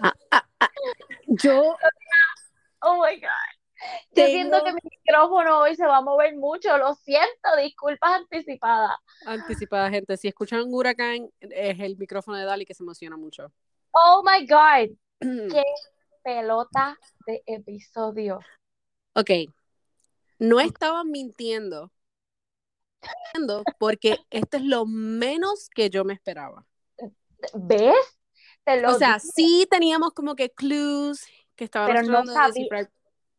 Ah, ah, ah. Yo Oh my God. Yo siento que mi micrófono hoy se va a mover mucho. Lo siento, disculpas anticipadas. anticipada gente, si escuchan un huracán es el micrófono de Dali que se emociona mucho. Oh my God. Qué pelota de episodio. Ok, no estaban mintiendo, porque esto es lo menos que yo me esperaba. ¿Ves? Te lo O sea, dije. sí teníamos como que clues que estaban Pero no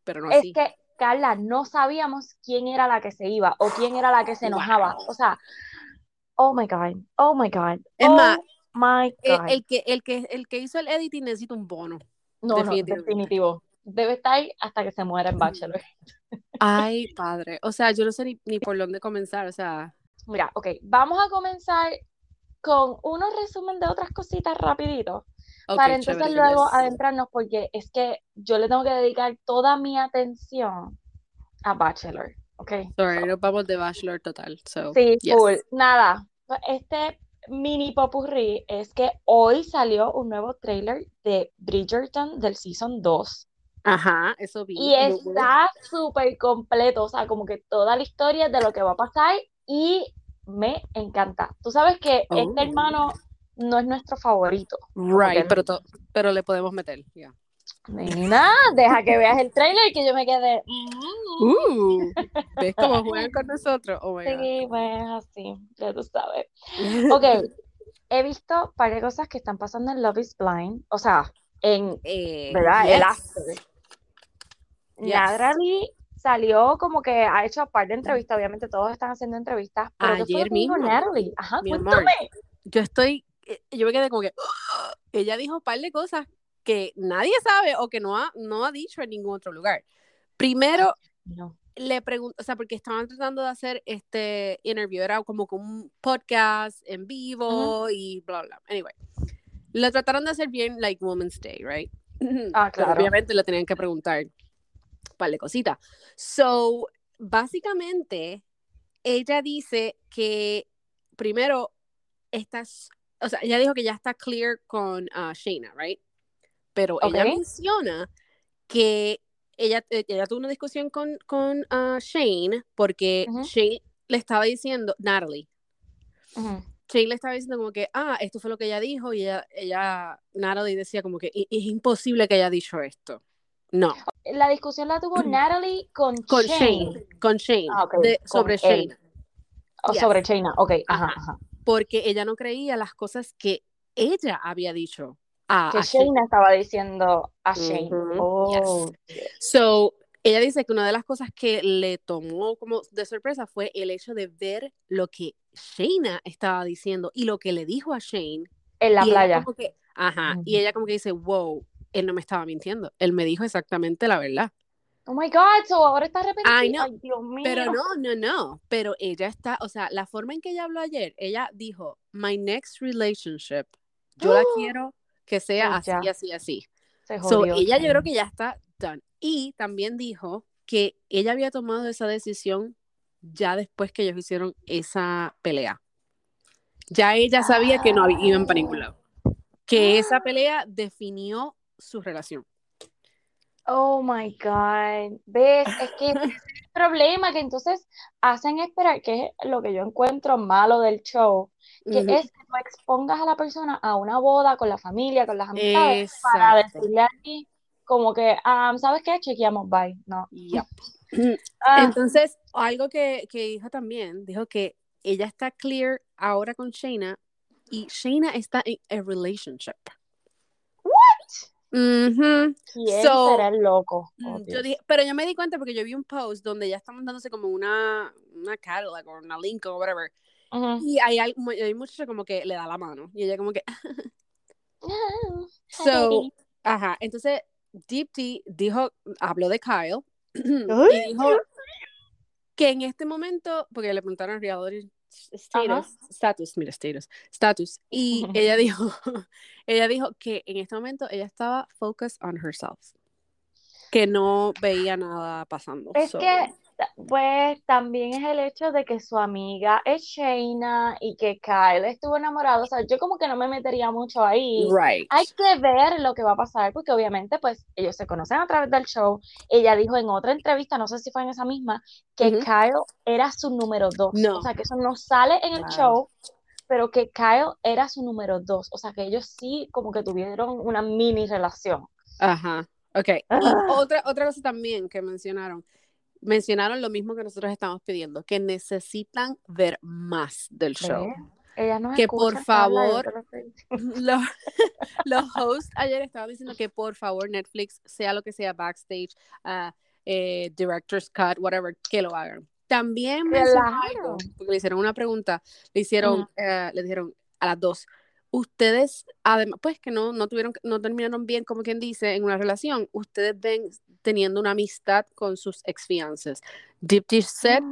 pero no Es así. que, Carla, no sabíamos quién era la que se iba o quién era la que se enojaba. O sea, oh my God, oh my God. Es oh más, my El, God. el que, el, que, el que hizo el editing necesita un bono. no, no, definitivamente. definitivo. Debe estar ahí hasta que se muera en Bachelor. Ay, padre. O sea, yo no sé ni, ni por dónde comenzar. O sea, Mira, ok, vamos a comenzar con unos resumen de otras cositas rapidito. ok, para entonces chévere, luego yes. adentrarnos porque es que yo le tengo que dedicar toda mi atención a Bachelor, ¿ok? Sorry, nos vamos de Bachelor total. So, Sí, yes. full. Nada, este mini popurrí es que hoy salió un nuevo trailer de Bridgerton del Season 2 Ajá, eso vi. y está súper completo, o sea, como que toda la historia de lo que va a pasar y me encanta. Tú sabes que Oh. este hermano no es nuestro favorito. Right, pero, pero le podemos meter. ya. Nena, deja que veas el trailer y que yo me quede. "Mm". Uh, ¿Ves cómo juegan con nosotros? Oh my God. Sí, pues así, ya tú sabes. Ok, he visto un par de cosas que están pasando en Love is Blind, o sea, en, Eh, ¿verdad? El after. Yes. Natalie salió como que ha hecho un par de entrevistas, obviamente todos están haciendo entrevistas, pero ¿qué fue lo Ayer que mismo. Natalie? Ajá, Mi amor. Yo estoy, eh, yo me quedé como que, ella dijo un par de cosas que nadie sabe o que no ha, no ha dicho en ningún otro lugar. Primero, No. le pregunto, o sea, porque estaban tratando de hacer este interview, era como con un podcast en vivo y bla, bla. Anyway, lo trataron de hacer bien, like Women's Day, right? Ah, Pero claro. obviamente le tenían que preguntar un par de cositas. So, básicamente, ella dice que primero, estás, o sea, ella dijo que ya está clear con uh, Shayna, right? Pero ella menciona que ella, eh, ella tuvo una discusión con, con uh, Shane porque Ujú. Shane le estaba diciendo, Natalie, Ujú. Shane le estaba diciendo como que, ah, esto fue lo que ella dijo y ella, ella Natalie decía como que "I- es imposible que haya dicho esto. No, La discusión la tuvo Natalie con, con Shane. Shane, con Shane, Ah, ok, de- con sobre. Shane, O Yes. sobre Shayna, ok, ajá, Ajá. ajá. porque ella no creía las cosas que ella había dicho a, Que a Shane. Shayna estaba diciendo a Shane. Ujú, Oh, So, ella dice que una de las cosas que le tomó como de sorpresa fue el hecho de ver lo que Shayna estaba diciendo y lo que le dijo a Shane. en la playa. como que, ajá, y ella como que dice, wow, él no me estaba mintiendo, él me dijo exactamente la verdad. Oh my God, so ahora está arrepentida. Ay, Dios mío. Pero no, no, no, pero ella está, o sea, la forma en que ella habló ayer, ella dijo, my next relationship, yo la ¡Oh! quiero que sea Pues así, ya. así, así. Se So, jodió, ella yo creo que ya está done. Y también dijo que ella había tomado esa decisión ya después que ellos hicieron esa pelea. Ya ella sabía que no iban para ningún lado. Que esa pelea definió su relación. Oh my God. ¿Ves? Es que ese es el problema que entonces hacen esperar, que es lo que yo encuentro malo del show, que Ujú. es que tú expongas a la persona a una boda con la familia, con las amistades, para decirle aquí como que, ah, ¿sabes qué? Chequeamos, bye. No. Yep. Ah, Entonces, algo que, que dijo también, dijo que ella está clear ahora con Shayna y Shayna está en a relationship. Ujú. ¿quién So, será el loco? Mm, yo Dios. dije, pero yo me di cuenta porque yo vi un post donde ya están dándose como una, una Cadillac o una Lincoln o whatever. Y hay, hay como que le da la mano. Y ella como que. So, hi. ajá. Entonces, Deep T dijo, habló de Kyle. Y dijo que en este momento, porque le preguntaron a Reality. Status, status, mira, status, status. Y ella dijo, ella dijo que en este momento ella estaba focused on herself. Que no veía nada pasando. Es So, que Pues también es el hecho de que su amiga es Shayna y que Kyle estuvo enamorado. O sea, yo como que no me metería mucho ahí. Right. Hay que ver lo que va a pasar, porque obviamente, pues, ellos se conocen a través del show. Ella dijo en otra entrevista, no sé si fue en esa misma, que. Kyle era su número dos. No. O sea, que eso no sale en el Wow. show, pero que Kyle era su número dos. O sea, que ellos sí como que tuvieron una mini relación. Ajá. Ok. Y Ah. otra, otra cosa también que mencionaron. Mencionaron lo mismo que nosotros estamos pidiendo, que necesitan ver más del show. Que por favor. Los, los hosts ayer estaban diciendo que por favor Netflix, sea lo que sea, backstage, eh, director's cut, whatever, que lo hagan. También Claro. algo, porque le hicieron una pregunta, le hicieron, eh, le dijeron a las dos, ustedes, además, pues que no, no tuvieron, no terminaron bien, como quien dice, en una relación, ustedes ven teniendo una amistad con sus ex fiances. Deep Dish said,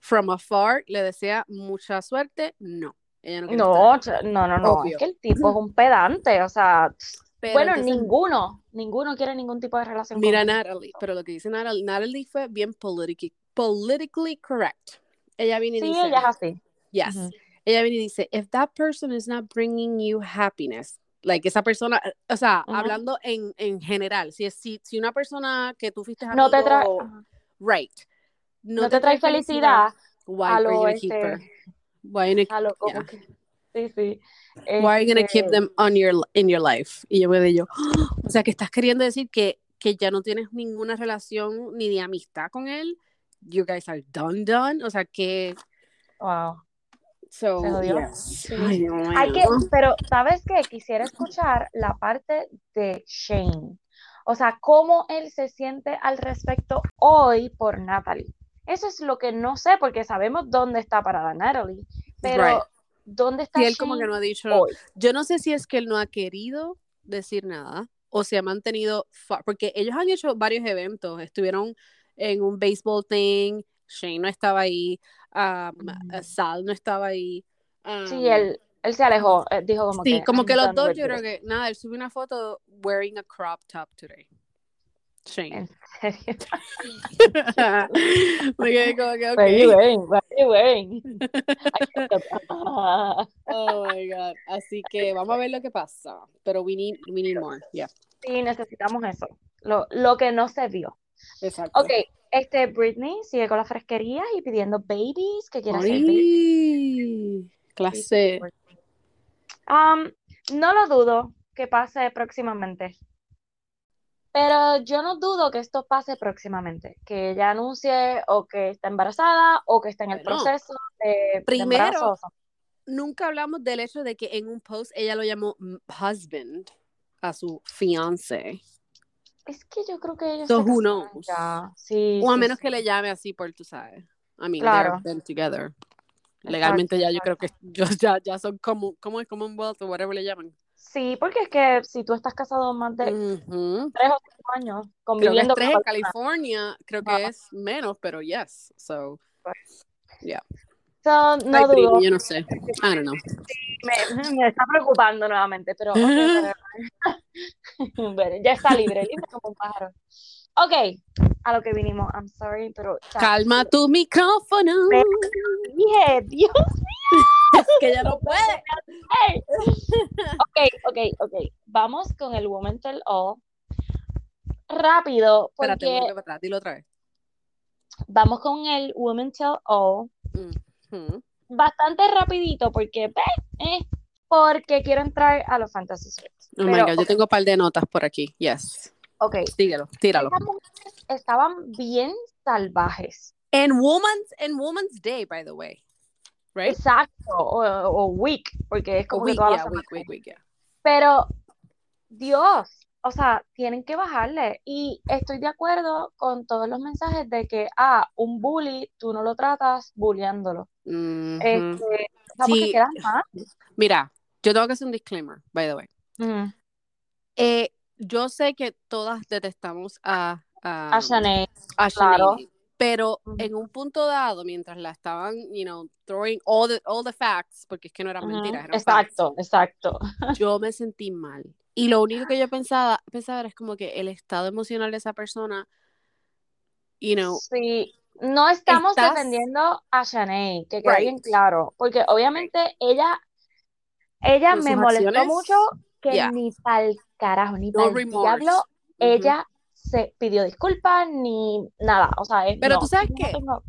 from afar, le desea mucha suerte, no. Ella no estar No, no, no, no, Obvio. es que el tipo es un pedante, o sea, Pero bueno, entonces, ninguno, ninguno quiere ningún tipo de relación Mira con Natalie, pero lo que dice Natalie, Natalie fue bien politically, politically correct. Ella viene y Sí, dice, ella es así. yes. Ella viene y dice, if that person is not bringing you happiness, like esa persona, o sea, hablando en, en general, si, es- si, si una persona que tú fuiste No te trae, amigo, right, no, no te trae felicidad why a are you lo gonna keep her? este, Why are you a lo como yeah. que, sí, sí, why are you gonna keep este, them on your, in your life? Y yo me digo, o sea, que estás queriendo decir que, que ya no tienes ninguna relación ni de amistad con él. You guys are done, done. O sea, que, wow. So, yes. Sí. Ay, Hay que, pero ¿sabes qué? Quisiera escuchar la parte de Shane. O sea, cómo él se siente al respecto hoy por Natalie. Eso es lo que no sé, porque sabemos dónde está parada Natalie, pero Right. ¿dónde está Sí, él como que Shane no ha dicho, hoy? yo no sé si es que él no ha querido decir nada o se ha mantenido, porque ellos han hecho varios eventos, estuvieron en un baseball thing, Shane no estaba ahí, um, Mm. Sal no estaba ahí. Sí, um, él, él se alejó, eh, dijo como Sí, que como "I'm que los dos, yo creo this". que, nada, él subió una foto wearing a crop top today. Shane. En serio. Me quedé como que, Where you ok. wearing? Where you wearing? I can't stop. Ah. Oh my God. Así que vamos a ver lo que pasa. Pero we need, we need more. Yeah, Sí, necesitamos eso. Lo, lo que no se vio. Exacto. Ok, este Britney sigue con las fresquerías y pidiendo babies, que quiere hacer babies. Ay, clase. Um, no lo dudo que pase próximamente. Pero yo no dudo que esto pase próximamente, que ella anuncie o que está embarazada o que está en el Bueno, proceso de, de primero, embarazo. Nunca hablamos del hecho de que en un post ella lo llamó husband a su fiance. Es que yo creo que ellos So who knows? ya. Sí, O a sí, menos sí. que le llame así por, tú sabes. I mean, Claro. they've been together. Exacto, Legalmente ya yo creo que yo, ya, ya son como, como es Commonwealth o whatever le llaman. Sí, porque es que si tú estás casado más de tres o cinco años Creo que es conviviendo tres con en. California, creo que es menos, pero yes. So, yeah. So, Ay, no primo, dudo. yo no sé. I don't know. Me, me está preocupando nuevamente, pero ok, whatever. Bueno, ya está libre, libre como un pájaro. Ok, a lo que vinimos. I'm sorry, pero Calma tu micrófono. Me- dije, Dios que ya no puede. Ok, ok, ok. Vamos con el Woman Tell All. Rápido, Espérate, porque vuelve para atrás. Dilo otra vez. vamos con el Woman Tell All. Bastante rapidito, porque, pues, eh, porque quiero entrar a los Fantasy Suites. Oh my Pero, God, yo tengo un par de notas por aquí. Yes. ok, Síguelo, tíralo. estas mujeres estaban bien salvajes. En Woman's, en Woman's Day, by the way. Right? Exacto, o, o week, porque es como week, que toda la yeah, week, week, week, yeah. Pero, Dios, o sea, tienen que bajarle. Y estoy de acuerdo con todos los mensajes de que, ah, un bully, tú no lo tratas bulleándolo. Este, o sea, porque Sí. Mira, yo tengo que hacer un disclaimer, by the way. Ujú. Eh, yo sé que todas detestamos a, a, A Shanae, a claro. Pero en un punto dado, mientras la estaban, you know, throwing all the, all the facts, porque es que no eran mentiras, eran facts, Exacto, exacto. yo me sentí mal. Y lo único que yo pensaba, pensaba era es como que el estado emocional de esa persona, you know, Sí, No estamos Estás- defendiendo a Shanae, que quede Right. bien claro, porque obviamente ella, ella Por me molestó acciones, mucho que yeah. ni pa'l carajo, ni No remorse. diablo, Ujú. ella se pidió disculpas ni nada, o sea, es- Pero no, tú sabes no tengo-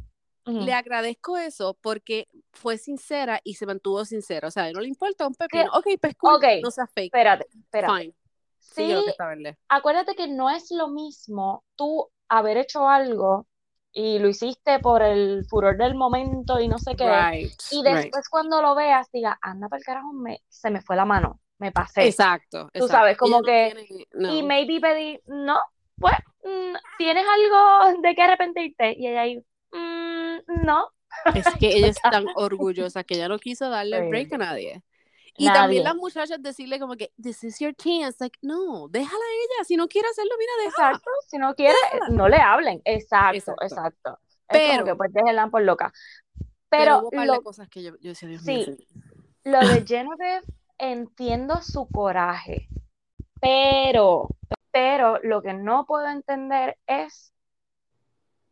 Le agradezco eso porque fue sincera y se mantuvo sincera. O sea, no le importa un pepino. Ok, pues cool, Ok. no seas fake. Espérate, espérate. Fine. Sí, que acuérdate que no es lo mismo tú haber hecho algo y lo hiciste por el furor del momento y no sé qué, Right. y right. después cuando lo veas diga, anda para el carajo, me, se me fue la mano, me pasé. Exacto. Tú exacto. sabes, como no que- tiene- no. Y maybe pedí, no, pues, mm, ¿tienes algo de qué arrepentirte? Y ella ahí, "Mm, no. Es que ella es tan orgullosa que ella no quiso darle Sí. break a nadie. Y Nadie. también las muchachas decirle como que, this is your chance. Like, no, déjala a ella. Si no quiere hacerlo, mira, déjala. Exacto, si no quiere, no le hablen. Exacto, Exacto. exacto. Es Pero- como que pues déjenla por loca. Pero, Pero hubo un par lo, de cosas que yo, yo decía, Dios mío. Sí. sí. lo de Genevieve, entiendo su coraje, pero, pero lo que no puedo entender es,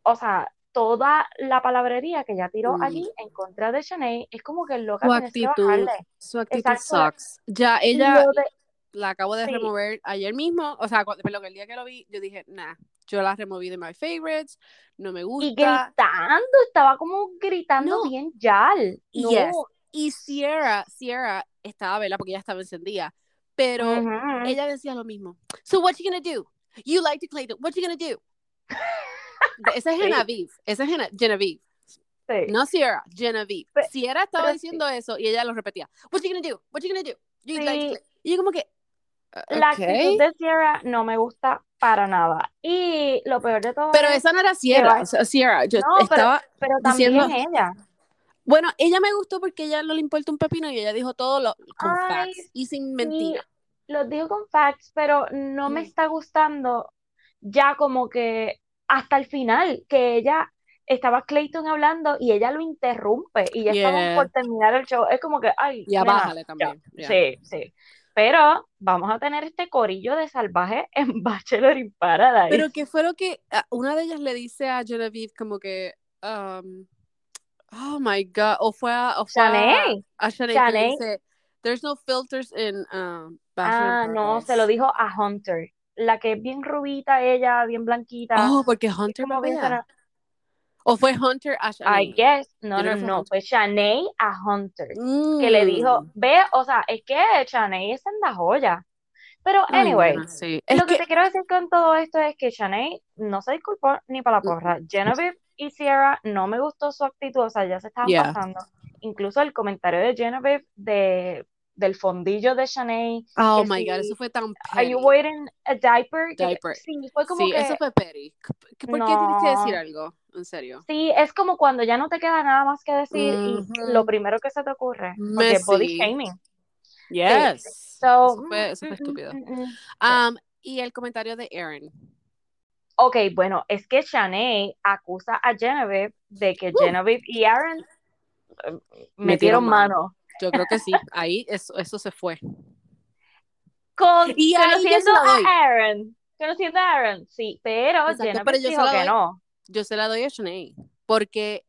o sea, toda la palabrería que ella tiró Mm. allí en contra de Shanae, es como que Su tienes que actitud, bajarle. su actitud Exacto. sucks. Ya, ella Lo de- la acabo de Sí. remover ayer mismo. O sea, cuando, perdón, el día que lo vi, yo dije, nah, yo la removí de my favorites. No me gusta. y gritando, estaba como gritando No. bien yal. No. Yes. Y Sierra, Sierra estaba vela porque ella estaba encendida. Pero ella decía lo mismo. So what you gonna do? You like to Clayton. What you gonna do? Esa es. Genevieve. Esa es Gene- Genevieve. Sí. No Sierra, Genevieve. Sierra estaba pero diciendo eso y ella lo repetía. What you gonna do? What you gonna do? You like to Sí. Clay-" Y yo como que uh, La actitud de Sierra no me gusta para nada. Y lo peor de todo Pero es, esa no era Sierra. o sea, Sierra, yo No, pero- estaba pero también diciendo- ella. Bueno, ella me gustó porque ella no le importa un pepino y ella dijo todo lo, con Ay, facts y sin mentira. lo digo con facts, pero no me Mm. está gustando ya como que hasta el final, que ella estaba Clayton hablando y ella lo interrumpe y ya Yeah. por terminar el show. Es como que, ay, Ya nena, bájale también. ya. Sí, sí. Pero vamos a tener este corillo de salvaje en Bachelor in Paradise. Pero ¿qué fue lo que una de ellas le dice a Genevieve como que um, oh my god o fue a, o fue a, Shanae. a Shanae que le Shanae. dice there's no filters in um, Bachelor in Ah, no, Paradise". se lo dijo a Hunter. La que es bien rubita, ella, bien blanquita. oh porque Hunter como bien o fue Hunter a I Shanae guess. No, no, no. Fue Shanae a Hunter. que le dijo, Mm. ve, o sea, es que Shanae es senda joya. Pero, Ay, anyway, sí. Lo que, que te quiero decir con todo esto es que Shanae no se disculpó ni para la porra. Genevieve y Sierra no me gustó su actitud, o sea, ya se estaban Yeah. pasando. Incluso el comentario de Genevieve de, del fondillo de Shanae, oh my si- god eso fue tan ¿Are you petty. wearing a diaper? Diaper. sí, fue como sí que, eso fue petty ¿Qué- ¿por qué tienes que decir algo? en serio sí, es como cuando ya no te queda nada más que decir y lo primero que se te ocurre, porque body shaming. yes So, eso fue, eso mm, fue mm, estúpido mm, mm. Um, y el comentario de Aaron Ok, bueno, es que Shanae acusa a Genevieve de que Uh. Genevieve y Aaron eh, Metieron metieron mano. mano. Yo creo que sí, ahí eso, eso se fue. Con, Y conociendo a Aaron. Conociendo a Aaron, sí, pero Exacto, pero yo se la que doy. no. Yo se la doy a Shanae, porque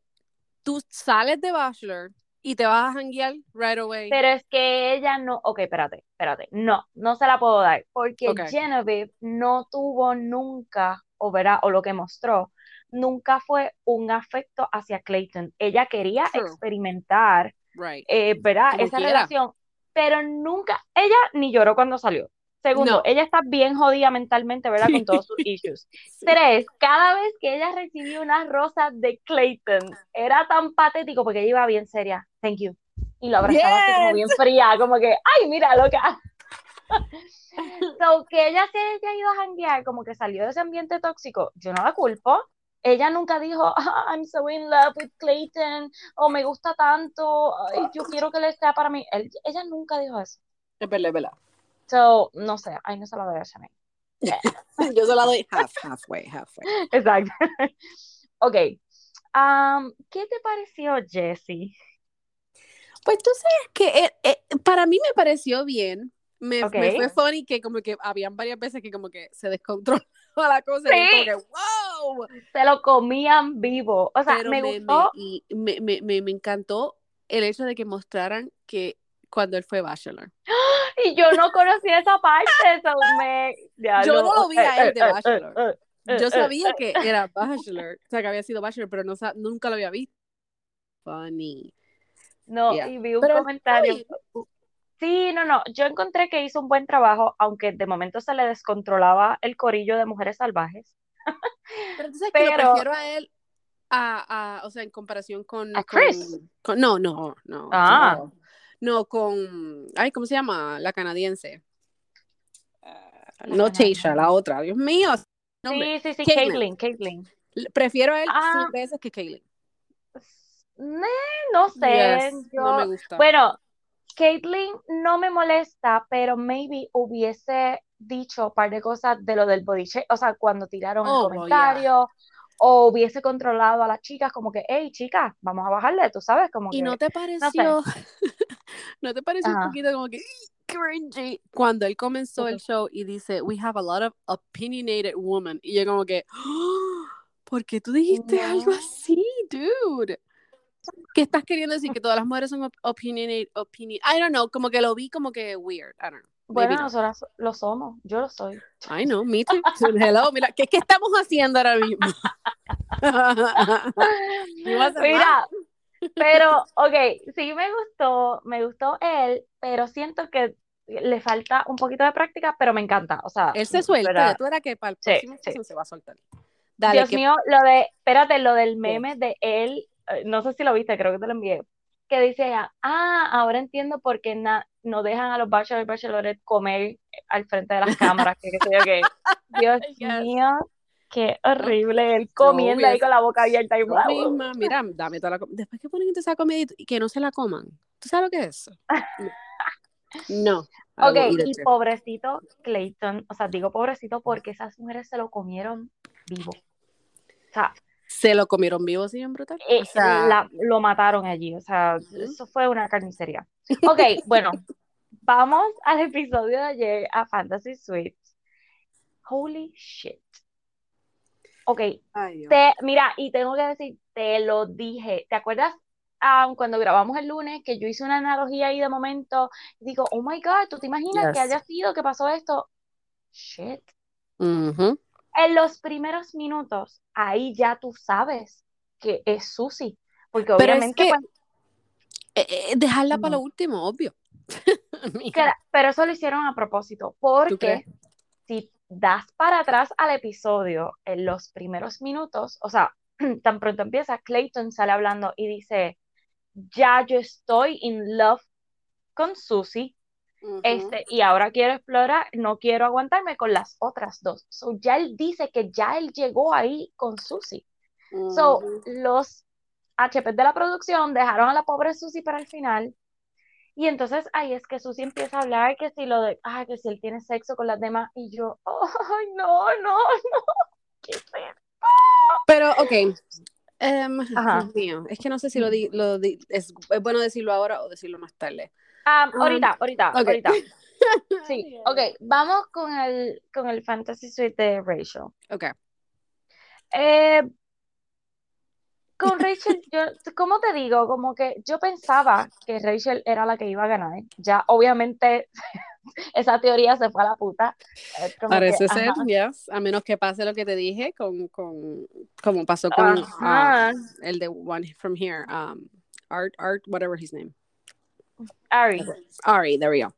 tú sales de Bachelor y te vas a janguear right away. Pero es que ella no, ok, espérate, espérate, no, no se la puedo dar, porque Ok. Genevieve no tuvo nunca, o verá, o lo que mostró, nunca fue un afecto hacia Clayton. Ella quería True. experimentar right. eh, ¿verdad? Como Esa quiera. relación, pero nunca, ella ni lloró cuando salió. Segundo, No. ella está bien jodida mentalmente, ¿verdad? Con todos sus issues. Sí. Tres, cada vez que ella recibía una rosa de Clayton, era tan patético porque ella iba bien seria. Thank you. Y lo abrazaba así como bien fría, como que, ay, mira, loca. So, que ella se haya ido a janguear, como que salió de ese ambiente tóxico, yo no la culpo. Ella nunca dijo, "Ah, I'm so in love with Clayton, o me gusta tanto, ay, yo quiero que él sea para mí. Él- ella nunca dijo eso. Es verdad, es verdad. So, no sé, ahí no se lo doy a Shanae. Yo se la doy half, halfway, halfway. Exacto. Ok. Um, ¿qué te pareció, Jessie? Pues tú sabes que eh, eh, para mí me pareció bien. Me, me fue funny que como que habían varias veces que como que se descontroló la cosa y como que wow. Se lo comían vivo. O sea, Pero me, me, gustó. me- y me, me, me, me encantó el hecho de que mostraran que cuando él fue Bachelor. Y yo no conocía esa parte. Eso me. ya Yo no lo vi a él de Bachelor. Yo sabía que era Bachelor, o sea, que había sido Bachelor, pero no, nunca lo había visto. Funny. No, Yeah. y vi un Pero comentario. bien. Sí, no, no. Yo encontré que hizo un buen trabajo, aunque de momento se le descontrolaba el corillo de mujeres salvajes. Pero que lo Pero- prefiero a él, a, a, o sea, en comparación con... ¿A Chris? con- no, no, no. Ah. no. No, con... Ay, ¿cómo se llama? La canadiense. Ah, no. Tasha, la otra. Dios mío. nombre. Sí, sí, sí, Caitlyn. Caitlyn, Caitlyn. Prefiero a él Ah. cien veces que Kaylin. Ne, no sé, Yes, yo... No me gusta. Bueno, Caitlyn no me molesta, pero maybe hubiese dicho un par de cosas de lo del body shape, o sea, cuando tiraron Oh, el comentario, o hubiese controlado a las chicas como que, hey, chicas, vamos a bajarle, tú sabes, como ¿Y que... no te pareció, no te pareció un poquito como que cringy cuando él comenzó el show y dice, we have a lot of opinionated women y yo como que, "Oh, ¿por qué tú dijiste algo así, dude? ¿Qué estás queriendo decir? Que todas las mujeres son op- opinionated, opinion, I don't know, como que lo vi como que weird, I don't know. Bueno, nosotras lo somos, yo lo soy. I know, me too. Hello, mira, ¿qué, qué estamos haciendo ahora mismo? Mira, pero, ok, sí me gustó, me gustó él, pero siento que le falta un poquito de práctica, pero me encanta, o sea, Él se suelta, tú era que para el Sí, próximo sí. season se va a soltar. Dale, Dios que- mío, lo de, espérate, lo del meme de él, eh, no sé si lo viste, creo que te lo envié, que dice, ah, ahora entiendo por qué na- no dejan a los bachelor y bachelorettes comer al frente de las cámaras, que yo qué. Dios Yes. mío, qué horrible, él comiendo ahí con la boca abierta y misma, mira, dame toda la comida. Después que ponen esa comida y que no se la coman. ¿Tú sabes lo que es eso? No. I Ok, y pobrecito Clayton, o sea, digo pobrecito porque esas mujeres se lo comieron vivo. O sea, Se lo comieron vivo, sí, en brutal. eh, O sea, la- lo mataron allí, o sea, eso fue una carnicería. Ok, bueno, vamos al episodio de ayer, a Fantasy Suites. Holy shit. Ok, ay, te, mira, y tengo que decir, te lo dije. ¿Te acuerdas ah, cuando grabamos el lunes que yo hice una analogía ahí de momento? Digo, oh my God, ¿tú te imaginas que haya sido que pasó esto? Shit. Ujú. En los primeros minutos, ahí ya tú sabes que es Susi. Porque Pero es obviamente, que- pues, Eh, eh, dejarla para lo último, obvio. Pero eso lo hicieron a propósito. ¿Tú Porque si das para atrás al episodio en los primeros minutos, o sea, tan pronto empieza, Clayton sale hablando y dice, ya yo estoy in love con Susie, Ujú. este, y ahora quiero explorar, no quiero aguantarme con las otras dos. So, ya él dice que ya él llegó ahí con Susie. So, Ujú. los HP de la producción dejaron a la pobre Susie para el final. Y entonces ahí es que Susie empieza a hablar que si lo de, ah, que si él tiene sexo con las demás. Y yo, ay, no, no, no. ¿Qué es esto? Pero, ok. Em, Ajá. Dios mío, es que no sé si lo, di, lo di- es, es bueno decirlo ahora o decirlo más tarde. Ah, ahorita, ahorita, ok. ahorita. Sí, ok, vamos con el, con el Fantasy Suite de Rachel. Ok. Eh, con Rachel, yo, ¿cómo te digo? Como que yo pensaba que Rachel era la que iba a ganar. Ya, obviamente, esa teoría se fue a la puta. Como que, Parece ser, ajá, yes. A menos que pase lo que te dije con, con como pasó con ah, el de One from Here, um, Art, Art, whatever his name. Ari. Ari, there we go.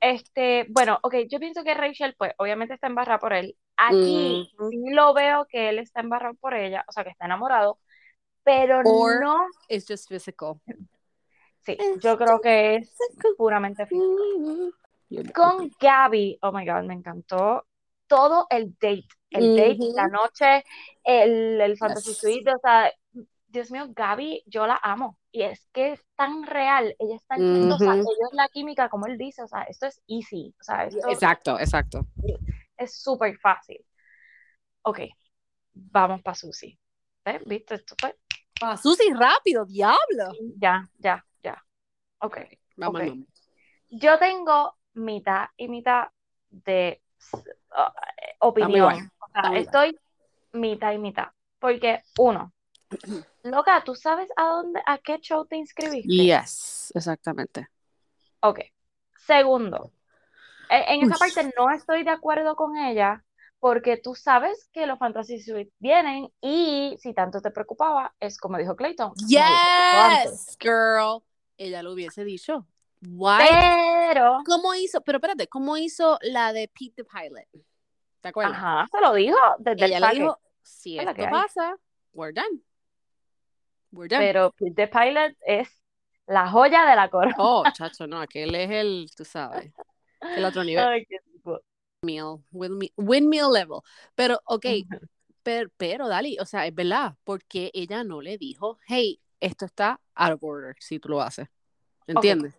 Este, bueno, ok, yo pienso que Rachel, pues, obviamente está embarrada por él. Aquí sí lo veo que él está embarrado por ella, o sea, que está enamorado, pero Or- no, It's just physical. sí, yo creo que es puramente físico. Con Gaby, oh my God, me encantó todo el date, el date, Ujú. la noche, el, el fantasy suite, o sea, Dios mío, Gaby, yo la amo. Y es que es tan real, ella es tan chistosa, Ujú. ella es la química, como él dice, o sea, esto es easy, o sea, esto Exacto, exacto. es súper fácil. Ok, vamos para Susi. ¿Ves? ¿Viste? Esto fue, Ah, Susi, rápido, diablo. ya, ya, ya. Ok. Vamos, Ok. vamos. Yo tengo mitad y mitad de uh, opinión. igual, O sea, estoy mitad y mitad. Porque, uno, loca, ¿tú sabes a dónde, a qué show te inscribiste? Yes, exactamente. Ok. Segundo, e- en esa Uy. parte no estoy de acuerdo con ella porque tú sabes que los Fantasy Suite vienen y si tanto te preocupaba, es como dijo Clayton. Yes, girl. Ella lo hubiese dicho. Why? Pero, ¿Cómo hizo? Pero espérate, ¿cómo hizo la de Pete the Pilot? ¿Te acuerdas? ajá, se lo dijo desde Ella el saque. dijo, si esto pasa, we're done. We're done. Pero The Pilot es la joya de la corona. Oh, chacho, no, aquel es el, tú sabes, el otro nivel. Ay, qué tipo. Windmill, windmill, windmill level. Pero, ok, pero, pero, Dali, o sea, es verdad, porque ella no le dijo, hey, esto está out of order si tú lo haces. ¿Entiendes?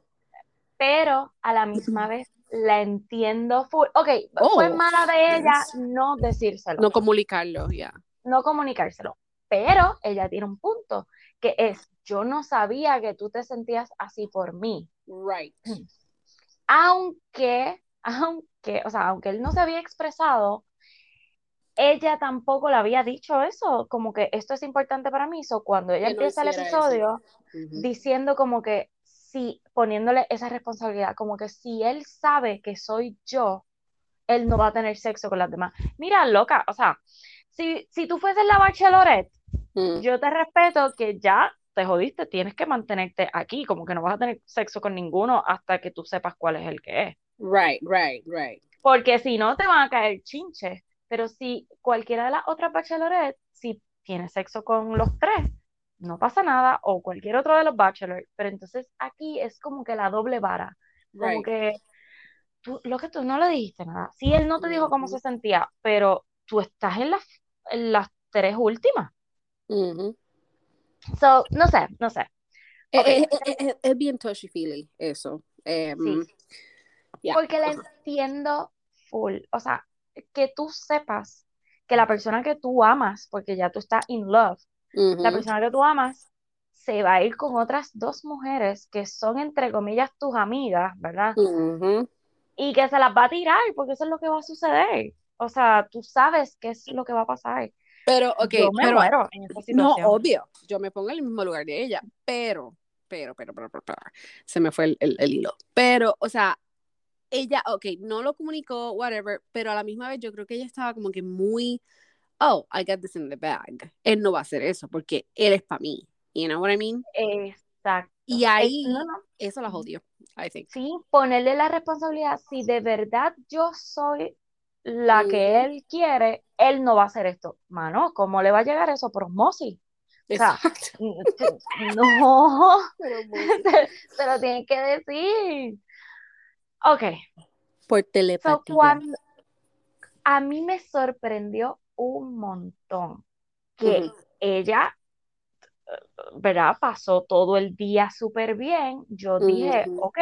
Pero a la misma vez la entiendo full. Ok, fue Oh, mala de ella yes. no decírselo. No comunicarlo, ya. no comunicárselo. Pero ella tiene un punto, que es, yo no sabía que tú te sentías así por mí. Right. Aunque, aunque, o sea, aunque él no se había expresado, ella tampoco le había dicho eso, como que esto es importante para mí. So, cuando ella Que no empieza el episodio diciendo como que sí, poniéndole esa responsabilidad, como que si él sabe que soy yo, él no va a tener sexo con las demás. Mira, loca, o sea, si, si tú fueses la bachelorette, Mm. yo te respeto que ya te jodiste, tienes que mantenerte aquí, como que no vas a tener sexo con ninguno hasta que tú sepas cuál es el que es. Right, right, right. Porque si no, te van a caer chinches. Pero si cualquiera de las otras bachelorettes, si tiene sexo con los tres, no pasa nada, o cualquier otro de los bachelors. Pero entonces aquí es como que la doble vara. Como Right. que tú, lo que tú no le dijiste nada. Sí, él no te dijo cómo se sentía, pero tú estás en las, en las tres últimas. Ujú. So, no sé, no sé. Eh, eh, eh, eh, es bien touchy feely eso. Em, Sí. Porque la entiendo full. O sea, que tú sepas que la persona que tú amas, porque ya tú estás in love, la Ujú. persona que tú amas se va a ir con otras dos mujeres que son, entre comillas, tus amigas, ¿verdad? Ujú. Y que se las va a tirar, porque eso es lo que va a suceder. O sea, tú sabes qué es lo que va a pasar. Pero, ok, Yo me pero muero en esa No, situación. obvio, yo me pongo en el mismo lugar de ella, pero, pero, pero, pero, pero, pero, se me fue el, el- el hilo. Pero, o sea, ella, ok, no lo comunicó, whatever, pero a la misma vez yo creo que ella estaba como que muy, oh, I got this in the bag. Él no va a hacer eso porque él es para mí. You know what I mean? Exacto. Y ahí, no, no, eso la jodió, I think. Sí, ponerle la responsabilidad. Si de verdad yo soy la que él quiere, él no va a hacer esto. Mano, ¿cómo le va a llegar eso por osmosis? O sea, no, Pero te, te lo tienen que decir. Ok, Por so telepatía. cuando a mí me sorprendió un montón que ella, ¿verdad? Pasó todo el día súper bien. Yo dije, Ujú. ok,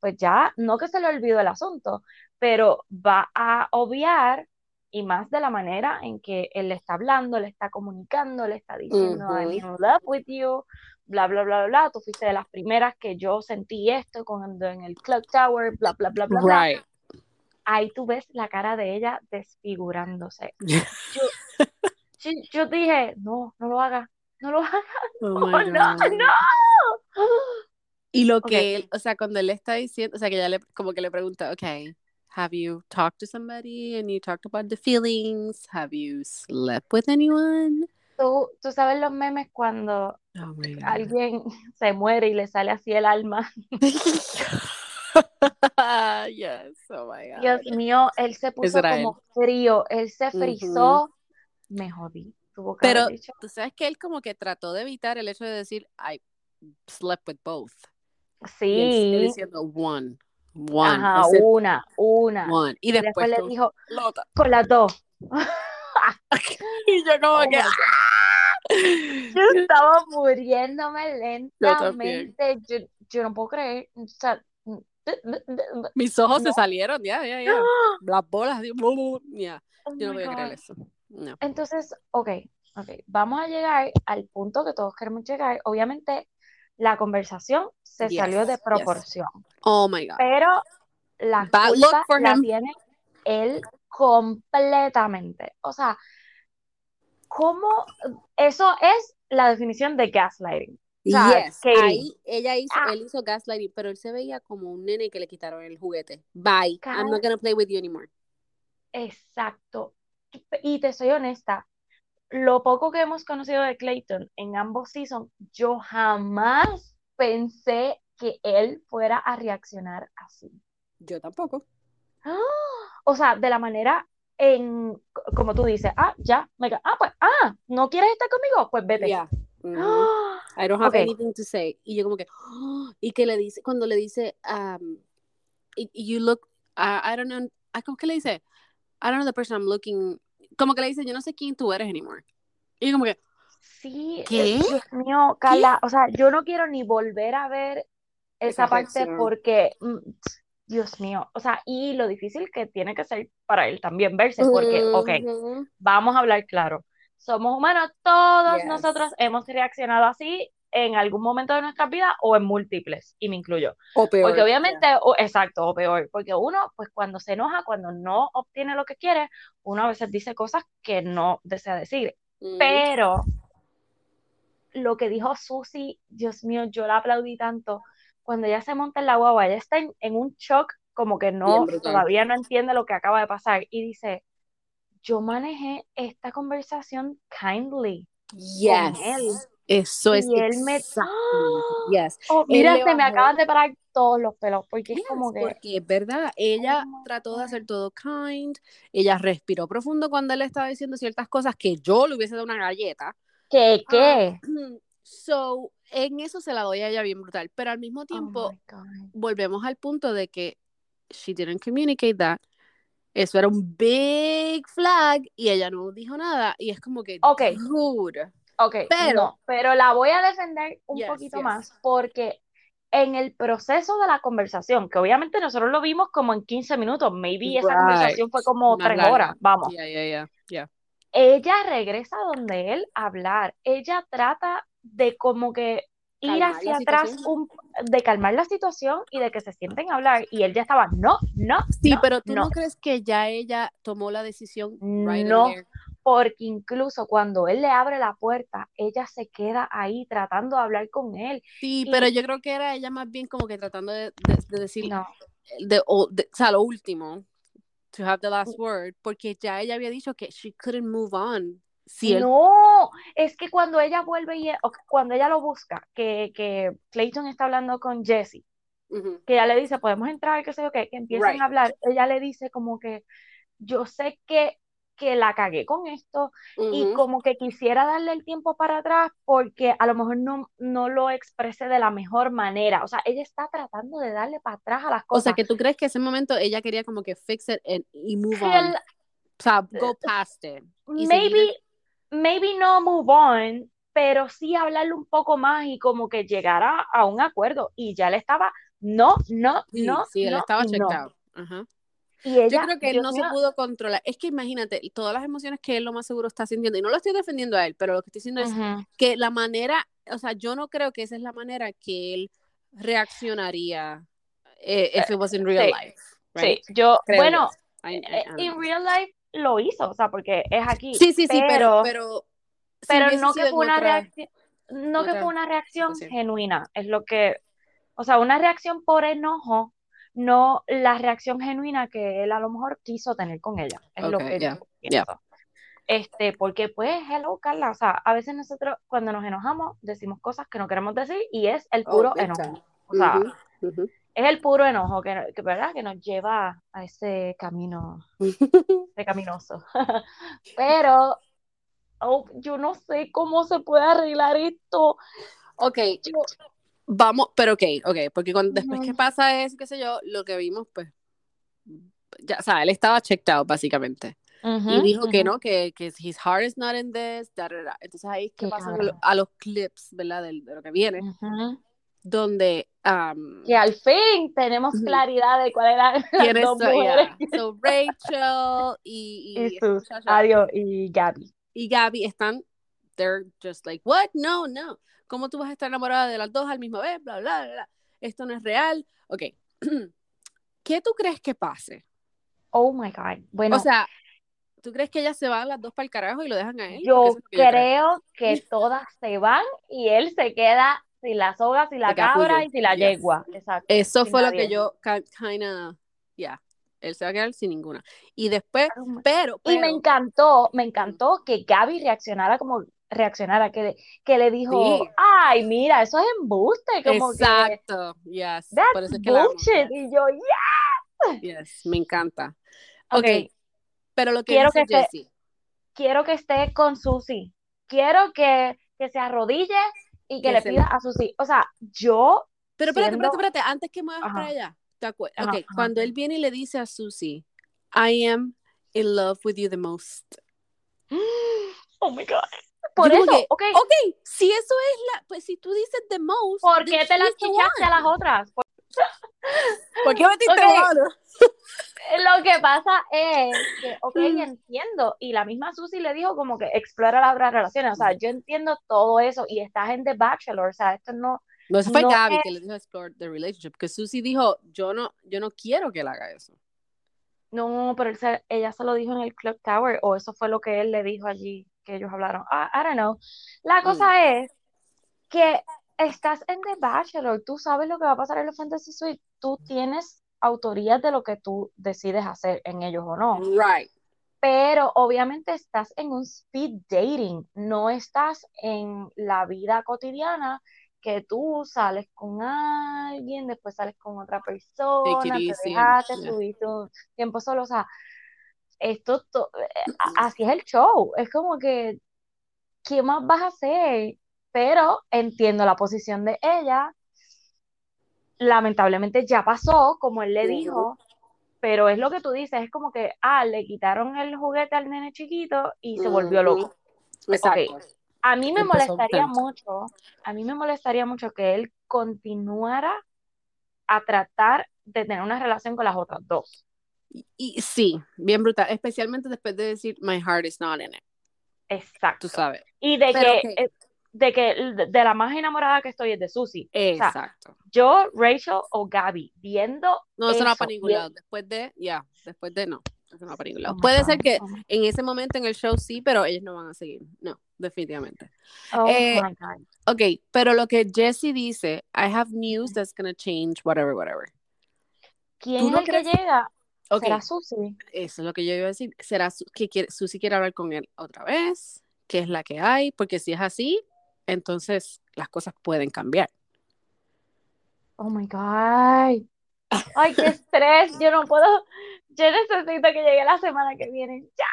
pues ya, no que se le olvidó el asunto, pero va a obviar, y más de la manera en que él le está hablando, le está comunicando, le está diciendo, I'm Ujú. in love with you, bla, bla, bla, bla, tú fuiste de las primeras que yo sentí esto cuando en el Clock Tower, bla, bla, bla, bla, bla. Right. Ahí tú ves la cara de ella desfigurándose. Yo, yo, yo dije, no, no lo hagas, no lo hagas, Oh oh, no, God. no. Y lo Ok. que él, o sea, cuando él le está diciendo, o sea, que ella le, como que le pregunta, okay, have you talked to somebody and you talked about the feelings? Have you slept with anyone? Tú, tú sabes los memes cuando Oh alguien se muere y le sale así el alma. yes, oh my God. Dios mío, él se puso como frío, él se frizó. Me jodí. Tuvo que Pero dicho. tú sabes que él como que trató de evitar el hecho de decir, I slept with both. Y él Sí, diciendo one, one, ajá, una, una. one. Y después después le dijo, "Lota". con las dos. Y yo como Oh que. ¡ah! Yo estaba muriéndome lentamente. Yo, yo no puedo creer. O sea, Mis ojos No. se salieron, ya, ya, ya. Las bolas, ya. Oh Yo no voy a creer eso. No. Entonces, ok, ok, vamos a llegar al punto que todos queremos llegar. Obviamente, la conversación se Yes, salió de yes. proporción, Oh my God. pero la Bad culpa la him. tiene él completamente. O sea, ¿cómo? Eso es la definición de gaslighting. O sea, yes, ahí ella hizo, Ah. él hizo gaslighting, pero él se veía como un nene que le quitaron el juguete. Bye, I'm not gonna play with you anymore. Exacto. Y te soy honesta, lo poco que hemos conocido de Clayton en ambos seasons, yo jamás pensé que él fuera a reaccionar así. Yo tampoco. ¡Ah! O sea, de la manera en, como tú dices, ah, ya, me ah, pues, ah, ¿no quieres estar conmigo? Pues vete. Yeah. I don't have Ok. anything to say. Y yo como que, "Oh", y que le dice, cuando le dice, um, you look, uh, I don't know, ¿cómo que le dice? I don't know the person I'm looking, como que le dice, yo no sé quién tú eres anymore. Y como que, Sí, ¿Qué? Dios mío, Carla, o sea, yo no quiero ni volver a ver esa Esa parte reacción. porque, mm, Dios mío, o sea, y lo difícil que tiene que ser para él también verse, porque, ok, Ujú. vamos a hablar claro, somos humanos, todos Yes. nosotros hemos reaccionado así en algún momento de nuestra vida o en múltiples, y me incluyo. O peor. Porque obviamente, o- exacto, o peor, porque uno, pues cuando se enoja, cuando no obtiene lo que quiere, uno a veces dice cosas que no desea decir. Ujú. Pero lo que dijo Susi, Dios mío, yo la aplaudí tanto. Cuando ella se monta en la guagua, ella está en, en un shock, como que no, todavía no entiende lo que acaba de pasar. Y dice, yo manejé esta conversación kindly con él. Eso es Y él me... ¡Ah! Yes. Oh, mira, se me acaban de parar todos los pelos, porque es Yes, como que... porque es verdad, ella Oh trató de hacer todo kind, ella respiró profundo cuando él estaba diciendo ciertas cosas que yo le hubiese dado una galleta. ¿Qué, Ah, qué? so, en eso se la doy a ella bien brutal, pero al mismo Oh tiempo volvemos al punto de que she didn't communicate that. Eso era un big flag y ella no dijo nada y es como que Ok. dude. Ok, Pero- no, pero la voy a defender un Yes, poquito yes. más porque en el proceso de la conversación, que obviamente nosotros lo vimos como en 15 minutos, maybe esa conversación fue como Más tres larga. horas, vamos. Yeah, yeah, yeah. Ella regresa donde él a hablar, ella trata de como que ir hacia atrás, un, de calmar la situación y de que se sienten a hablar y él ya estaba, no, no, Sí, no, pero tú no. no. crees que ya ella tomó la decisión right No. Porque incluso cuando él le abre la puerta, ella se queda ahí tratando de hablar con él. Sí, Y- pero yo creo que era ella más bien como que tratando de, de- de decir, No, de, o, de- o sea, lo último, to have the last word, porque ya ella había dicho que she couldn't move on. Si él, no, es que cuando ella vuelve y cuando ella lo busca, que, que Clayton está hablando con Jesse, que ella le dice, podemos entrar, qué sé yo qué, que empiezan Right. a hablar, ella le dice como que yo sé que, que la cagué con esto y como que quisiera darle el tiempo para atrás porque a lo mejor no, no lo expresé de la mejor manera. O sea, ella está tratando de darle para atrás a las O cosas. sea, que tú crees que ese momento ella quería como que fix it and- y move on. O sea, go past it. maybe, seguir- maybe no move on, pero sí hablarle un poco más y como que llegar a, un acuerdo. Y ya le estaba, no, no, Sí, no, sí, él no, estaba checked no. out. Ajá. Y ella, Yo creo que él no mío, se pudo controlar. Es que imagínate, todas las emociones que él lo más seguro está sintiendo, y no lo estoy defendiendo a él, pero lo que estoy diciendo es ujú, que la manera, o sea, yo no creo que esa es la manera que él reaccionaría eh, if it was in real sí, life. right? sí, yo, Creo bueno, I eh, real life lo hizo, o sea, porque es aquí, Sí, sí, sí, pero, pero, pero, pero no que en fue una otra- reacción, no que otra fue una reacción situación. genuina, es lo que, o sea, una reacción por enojo, no la reacción genuina que él a lo mejor quiso tener con ella, es lo que yeah, yo pienso. Este, porque pues, hello, Carla, o sea, a veces nosotros cuando nos enojamos decimos cosas que no queremos decir y es el Oh, puro big enojo. O sea, es el puro enojo que, que, ¿verdad? que nos lleva a ese camino pecaminoso. Pero oh, yo no sé cómo se puede arreglar esto. Ok, Yo- vamos, pero ok, ok, porque cuando, después Ujú. que pasa es, qué sé yo, lo que vimos, pues, ya, o sea, él estaba checked out, básicamente. y Ujú, dijo que ujú. no, que, que his heart is not in this, da, da, da. Entonces ahí es que pasan a, lo- a los clips, ¿verdad? De, de lo que viene, Ujú. donde um, Que al fin tenemos claridad de cuáles eran las quién es, so, yeah. So, Rachel y, y, Y sus, adiós, y Gaby. y Gaby están, they're just like, what? No, no. ¿Cómo tú vas a estar enamorada de las dos al mismo vez? Bla, bla, bla. Esto no es real. Ok. ¿Qué tú crees que pase? Oh my God. Bueno, o sea, ¿Tú crees que ellas se van las dos para el carajo y lo dejan a él? Yo es lo que yo creo que todas se van y él se queda sin la soga, sin la cabra y sin la Yes. yegua. Exacto. Eso fue lo nadie. que yo kind of, ya, él se va a quedar sin ninguna. Y después, Oh my- pero, Y me pero, encantó, me encantó que Gaby reaccionara como reaccionara, que le, que le dijo, Sí. ay, mira, eso es embuste, como que exacto, yes, por that's eso es que la amo, bullshit. Y yo, yeah. yes, me encanta. Ok, Ok, pero lo que quiero dice que esté- quiero que esté con Susi. Quiero que, que se arrodille y que Que le pida le- a Susi. O sea, yo, pero espérate, siendo- espérate, espérate, antes que muevas para allá, ¿te cuando él viene y le dice a Susie, I am in love with you the most. oh my God. Por Yo eso, que, ok, Ok, si eso es la, pues si tú dices the most, ¿por qué te las chichaste a las otras? Por- ¿Por qué metiste Ok. mano? Lo que pasa es que, ok, Mm. entiendo, y la misma Susi le dijo como que explora las otras relaciones, o sea, yo entiendo todo eso, y estás en The Bachelor, o sea, esto no, No, eso fue No Gaby es- que le dijo explore the relationship, porque Susie dijo, yo no, yo no quiero que él haga eso. no, pero él se- ella se lo dijo en el Club Tower, o eso fue lo que él le dijo allí, que ellos hablaron, I, I don't know. La Mm. cosa es que estás en The Bachelor, tú sabes lo que va a pasar en la Fantasy Suite, tú tienes autoría de lo que tú decides hacer en ellos o no. Right. Pero obviamente estás en un speed dating, no estás en la vida cotidiana que tú sales con alguien, después sales con otra persona, te dejaste, yeah. tuviste un tiempo solo, o sea, esto, to- así es el show, es como que, ¿qué más vas a hacer? Pero entiendo la posición de ella, lamentablemente ya pasó, como él le dijo, pero es lo que tú dices, es como que, ah, le quitaron el juguete al nene chiquito y se volvió loco. Exacto. A mí me Empezó molestaría mucho, a mí me molestaría mucho que él continuara a tratar de tener una relación con las otras dos. Y, sí, bien brutal, especialmente después de decir, my heart is not in it, Exacto. tú sabes. Y de Pero que, eh, de que de, la más enamorada que estoy es de Susie. sea, Exacto. Yo, Rachel o Gaby, viendo No, eso no va para ningún bien- lado. Después de, ya, después de no. Eso no va para ningún Oh lado. Puede God, ser que oh en ese momento en el show sí, pero ellos no van a seguir. No, definitivamente. oh Eh, my God. Ok, pero lo que Jesse dice, I have news that's gonna change whatever, whatever. ¿Quién ¿tú es no el que llega? ¿Será Susie? eso es lo que yo iba a decir. ¿Será que quiere, Susi quiere hablar con él otra vez? ¿Qué es la que hay? Porque si es así, entonces las cosas pueden cambiar. Oh my God. Ay, qué estrés. Yo no puedo. Yo necesito que llegue la semana que viene. Ya.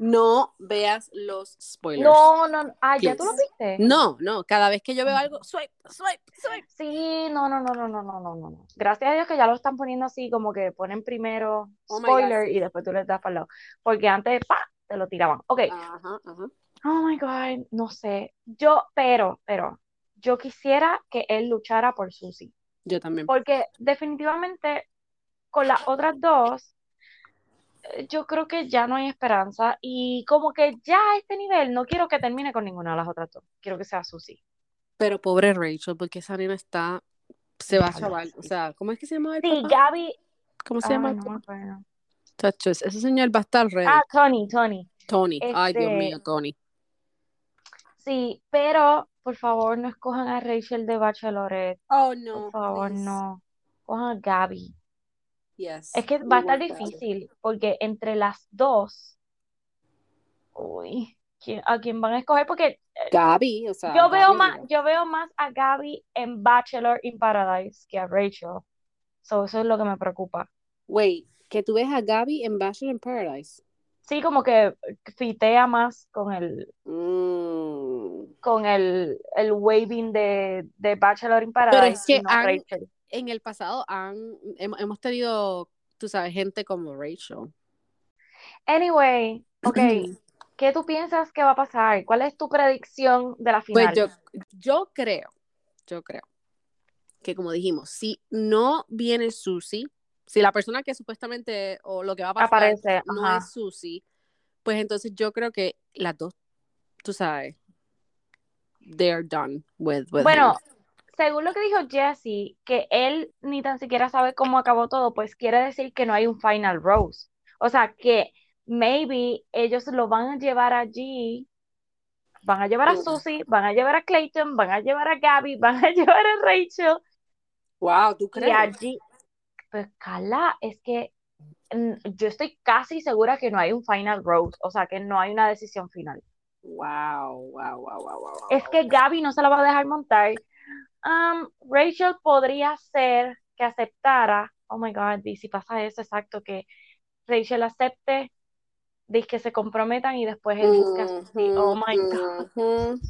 No veas los spoilers. No, no. Ay, ¿ya tú lo viste? No, no, cada vez que yo veo algo, swipe, swipe, swipe. Sí, no, no, no, no, no, no, no, no. Gracias a Dios que ya lo están poniendo así, como que ponen primero Oh spoiler y después tú le das para el lado. Porque antes, pa, te lo tiraban. Ok. Ajá, ajá. Oh my God, no sé. Yo, pero, pero, yo quisiera que él luchara por Susie. Yo también. Porque definitivamente con las otras dos, yo creo que ya no hay esperanza. Y como que ya a este nivel, no quiero que termine con ninguna de las otras dos. Quiero que sea Susie. Pero pobre Rachel, porque esa nena está, se va a chaval. O sea, ¿cómo es que se llama el Sí, papá? Gaby. ¿Cómo se Ay, llama no ese señor va a estar ready. Ah, Tony, Tony. Tony, ay Dios este- mío, Tony. Sí, pero por favor no escojan a Rachel de Bachelorette. Oh Por favor, no. Cojan a Gaby. Yes. Es que va a estar difícil porque entre las dos, uy, ¿quién- ¿a quién van a escoger? Porque Gaby, o sea. yo veo más, yo veo más a Gaby en Bachelor in Paradise que a Rachel. So, eso es lo que me preocupa. Wait, que tú ves a Gaby en Bachelor in Paradise. Sí, como que fitea más con el, Mm. con el, el waving de, de Bachelor in Pero Paradise es que y no han- Rachel. En el pasado han, hem- hemos tenido, tú sabes, gente como Rachel. Anyway, ok, ¿qué tú piensas que va a pasar? ¿Cuál es tu predicción de la Pues final? yo, yo creo, yo creo que como dijimos, si no viene Susie, si la persona que supuestamente o lo que va a pasar Aparece, no ajá. es Susie, pues entonces yo creo que las dos, tú sabes, they're done with, with Bueno, him. Según lo que dijo Jesse, que él ni tan siquiera sabe cómo acabó todo, pues quiere decir que no hay un final rose. O sea, que maybe ellos lo van a llevar allí, van a llevar a. Susie, van a llevar a Clayton, van a llevar a Gabby, van a llevar a Rachel, Wow, ¿tú y crees? allí, pues Carla, es que yo estoy casi segura que no hay un final rose, o sea, que no hay una decisión final. Wow, wow, wow, wow, wow. Es que Gaby no se la va a dejar montar. Um, Rachel podría ser que aceptara, oh my God, y si pasa eso, exacto, que Rachel acepte, dice que se comprometan y después él busca a Susie. Oh my God.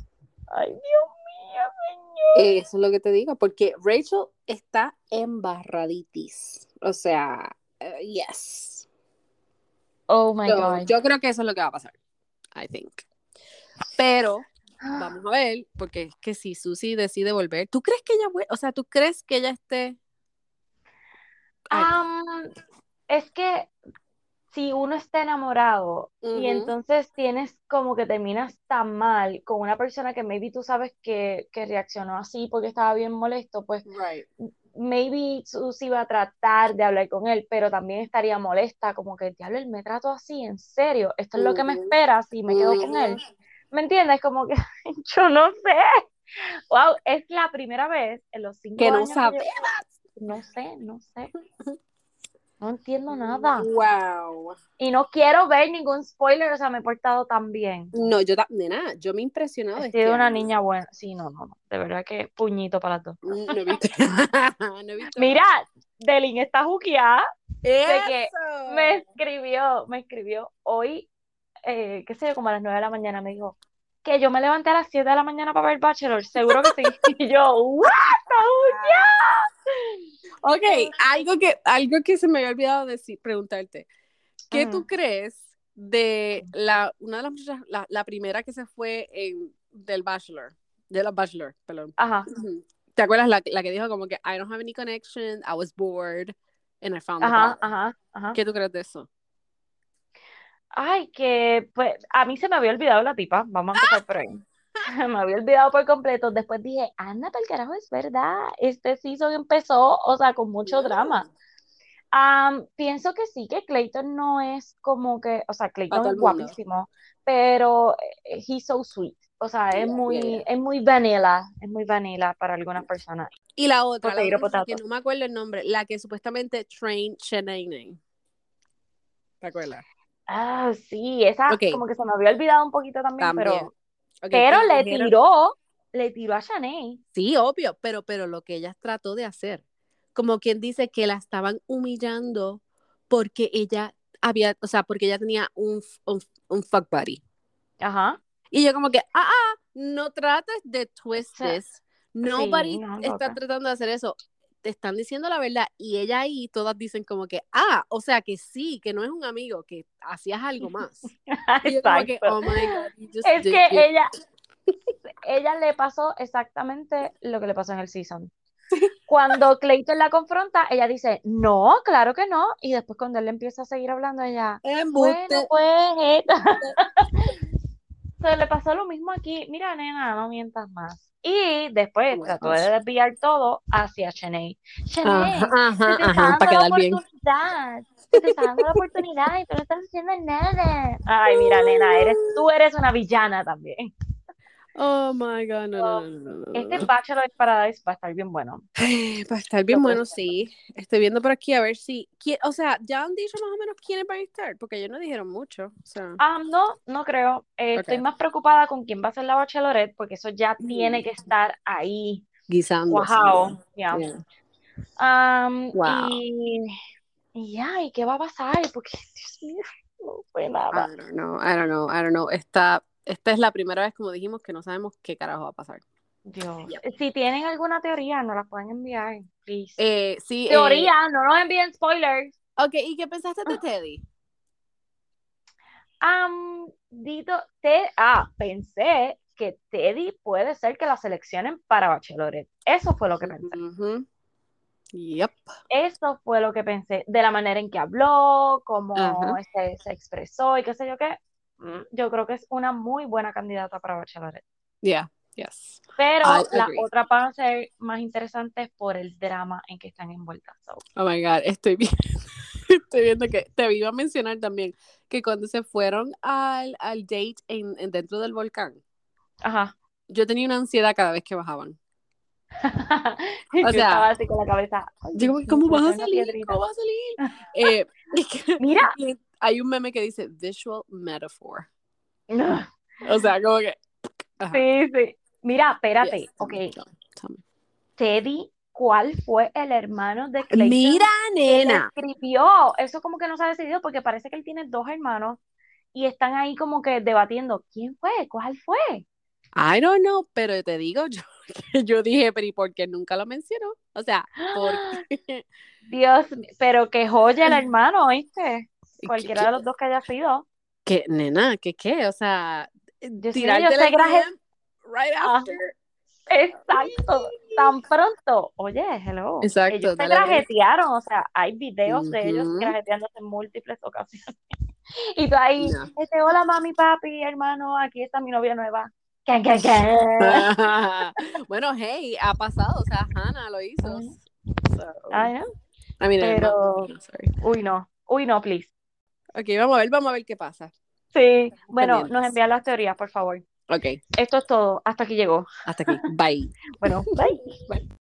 Ay, Dios mío, señor. Eso es lo que te digo, porque Rachel está embarraditis. O sea, eh, yes. Oh my So, God. yo creo que eso es lo que va a pasar. I think. Pero vamos a ver, porque es que si Susie decide volver, ¿tú crees que ella? O sea, ¿tú crees que ella esté? Am, es que si uno está enamorado y entonces tienes como que terminas tan mal con una persona que maybe tú sabes que, que reaccionó así porque estaba bien molesto, pues right. maybe Susie va a tratar de hablar con él, pero también estaría molesta, como que, diablo, él me trató así, en serio, esto es lo que me espera si me quedo con él. ¿Me entiendes? Como que yo no sé. Wow, es la primera vez en los cinco Que no años que sabe. yo- no sé, no sé. No entiendo nada. Wow. Y no quiero ver ningún spoiler, o sea, me he portado tan bien. No, yo, ta- nena, yo me he impresionado He este sido una año. niña buena. Sí, no, no, no. De verdad que puñito para las dos. No he visto. no he visto Mira, Delin está juqueada. nada. que ¡Eso! Me escribió, me escribió hoy, eh, qué sé yo, como a las 9 de la mañana, me dijo que yo me levanté a las 7 de la mañana para ver Bachelor, seguro que sí. Y yo, ¿what? Ok, algo que, algo que se me había olvidado decir, preguntarte. ¿Qué tú crees de la, una de las muchachas, la, la primera que se fue en, del Bachelor, de la Bachelor, perdón. Ajá. ¿Te acuerdas la, la que dijo como que I don't have any connection, I was bored, and I found the ajá, bar"? ajá, ajá. ¿Qué tú crees de eso? Ay, que pues a mí se me había olvidado la tipa, vamos a empezar por ahí. Me había olvidado por completo. Después dije, anda, para el carajo, es verdad. Este season empezó, o sea, con mucho drama. Am, pienso que sí, que Clayton no es como que, o sea, Clayton es guapísimo, pero eh, he's so sweet. O sea, es muy, yeah, yeah. es muy vanilla, es muy vanilla para algunas personas. Y la otra, la otra que no me acuerdo el nombre, la que supuestamente trained Shanae. ¿Te acuerdas? Ah, sí, esa como que se me había olvidado un poquito también, También. pero, pero le tiró, le tiró a Shanae. Sí, obvio, pero, pero lo que ella trató de hacer, como quien dice que la estaban humillando porque ella había, o sea, porque ella tenía un, un, un fuck buddy. Ajá. Y yo como que, ah, ah, no trates de twist this. Nobody no, está tratando de hacer eso. Te están diciendo la verdad y ella ahí todas dicen como que, ah, o sea que sí, que no es un amigo, que hacías algo más. Que, Exacto. oh my God, Es que ella, ella le pasó exactamente lo que le pasó en el season. Cuando Clayton la confronta, ella dice, no, claro que no. Y después cuando él le empieza a seguir hablando, ella, bueno, pues, se le pasó lo mismo aquí. Mira, nena, no mientas más. Y después trató de desviar todo hacia Ajá, ajá, se te está dando para la bien. oportunidad. Se te está dando la oportunidad y tú no estás haciendo nada. Ay, mira, nena, eres, tú eres una villana también. Oh my God, no, no, no, no, no, Este. Bachelor Paradise va a estar bien bueno. Va a estar bien bueno, sí. Estoy viendo por aquí a ver si. qui- O sea, ya han dicho más o menos quiénes van a estar, porque ellos no dijeron mucho. O sea, Ah, no, no creo. Eh, Estoy Ok. más preocupada con quién va a ser la Bachelorette, porque eso ya Mm. tiene que estar ahí, guisando. cuajao. ya. Yeah. Am, Wow. y, y ya, ¿y qué va a pasar? Porque, Dios mío, no fue nada. I don't know, I don't know, I don't know. Esta, esta es la primera vez, como dijimos, que no sabemos qué carajo va a pasar. Dios. Yep. Si tienen alguna teoría, nos la pueden enviar, please. Eh, sí, eh, Teoría, no nos envíen spoilers. ok, ¿y qué pensaste de Teddy? Am, Dito, te, ah, pensé que Teddy puede ser que la seleccionen para Bachelorette. Eso fue lo que pensé. Yep. Eso fue lo que pensé. De la manera en que habló, cómo se expresó y qué sé yo qué. Mm, Yo creo que es una muy buena candidata para Bachelorette. Yeah, yes. Pero I las agree. otras van a ser más interesantes por el drama en que están envueltas. So, Oh my God, estoy bien. Estoy viendo que te iba a mencionar también que cuando se fueron al, al date en, en- dentro del volcán, Ajá. yo tenía una ansiedad cada vez que bajaban. Yo O sea, estaba así con la cabeza. mío, ¿cómo ¿por vas a salir? ¿Cómo vas a salir? Eh, Mira. Hay un meme que dice visual metaphor. No. O sea, como que. Ajá. Sí, sí. Mira, espérate. Yes, Ok. tell me, tell. Teddy, ¿cuál fue el hermano de Clayton Mira, que nena. escribió? Eso como que no se ha decidido porque parece que él tiene dos hermanos y están ahí como que debatiendo. ¿Quién fue? ¿Cuál fue? I don't know, pero te digo yo yo dije, pero ¿y por qué nunca lo mencionó? O sea, porque Dios, pero que joya el hermano, ¿oíste? Cualquiera de los dos que haya sido. que nena, que qué, o sea, mío, tirarte yo la graje- right Ah. after. Exacto, tan pronto. Oye, hello. Exacto, Ellos se grajetearon, o sea, hay videos de ellos grajeteándose en múltiples ocasiones. Y tú ahí, No. este, hola mami, papi, hermano, aquí está mi novia nueva. ¿Qué, qué, qué? bueno, hey, ha pasado, o sea, Hannah lo hizo. Ujú. So, Ay, no. I mean, pero- not- sorry. Uy, no, uy, no, please. Ok, vamos a ver, vamos a ver qué pasa. Sí, bueno, nos envían las teorías, por favor. Ok, Esto es todo, hasta aquí llegó. hasta aquí. Bye. Bueno, bye. Bye.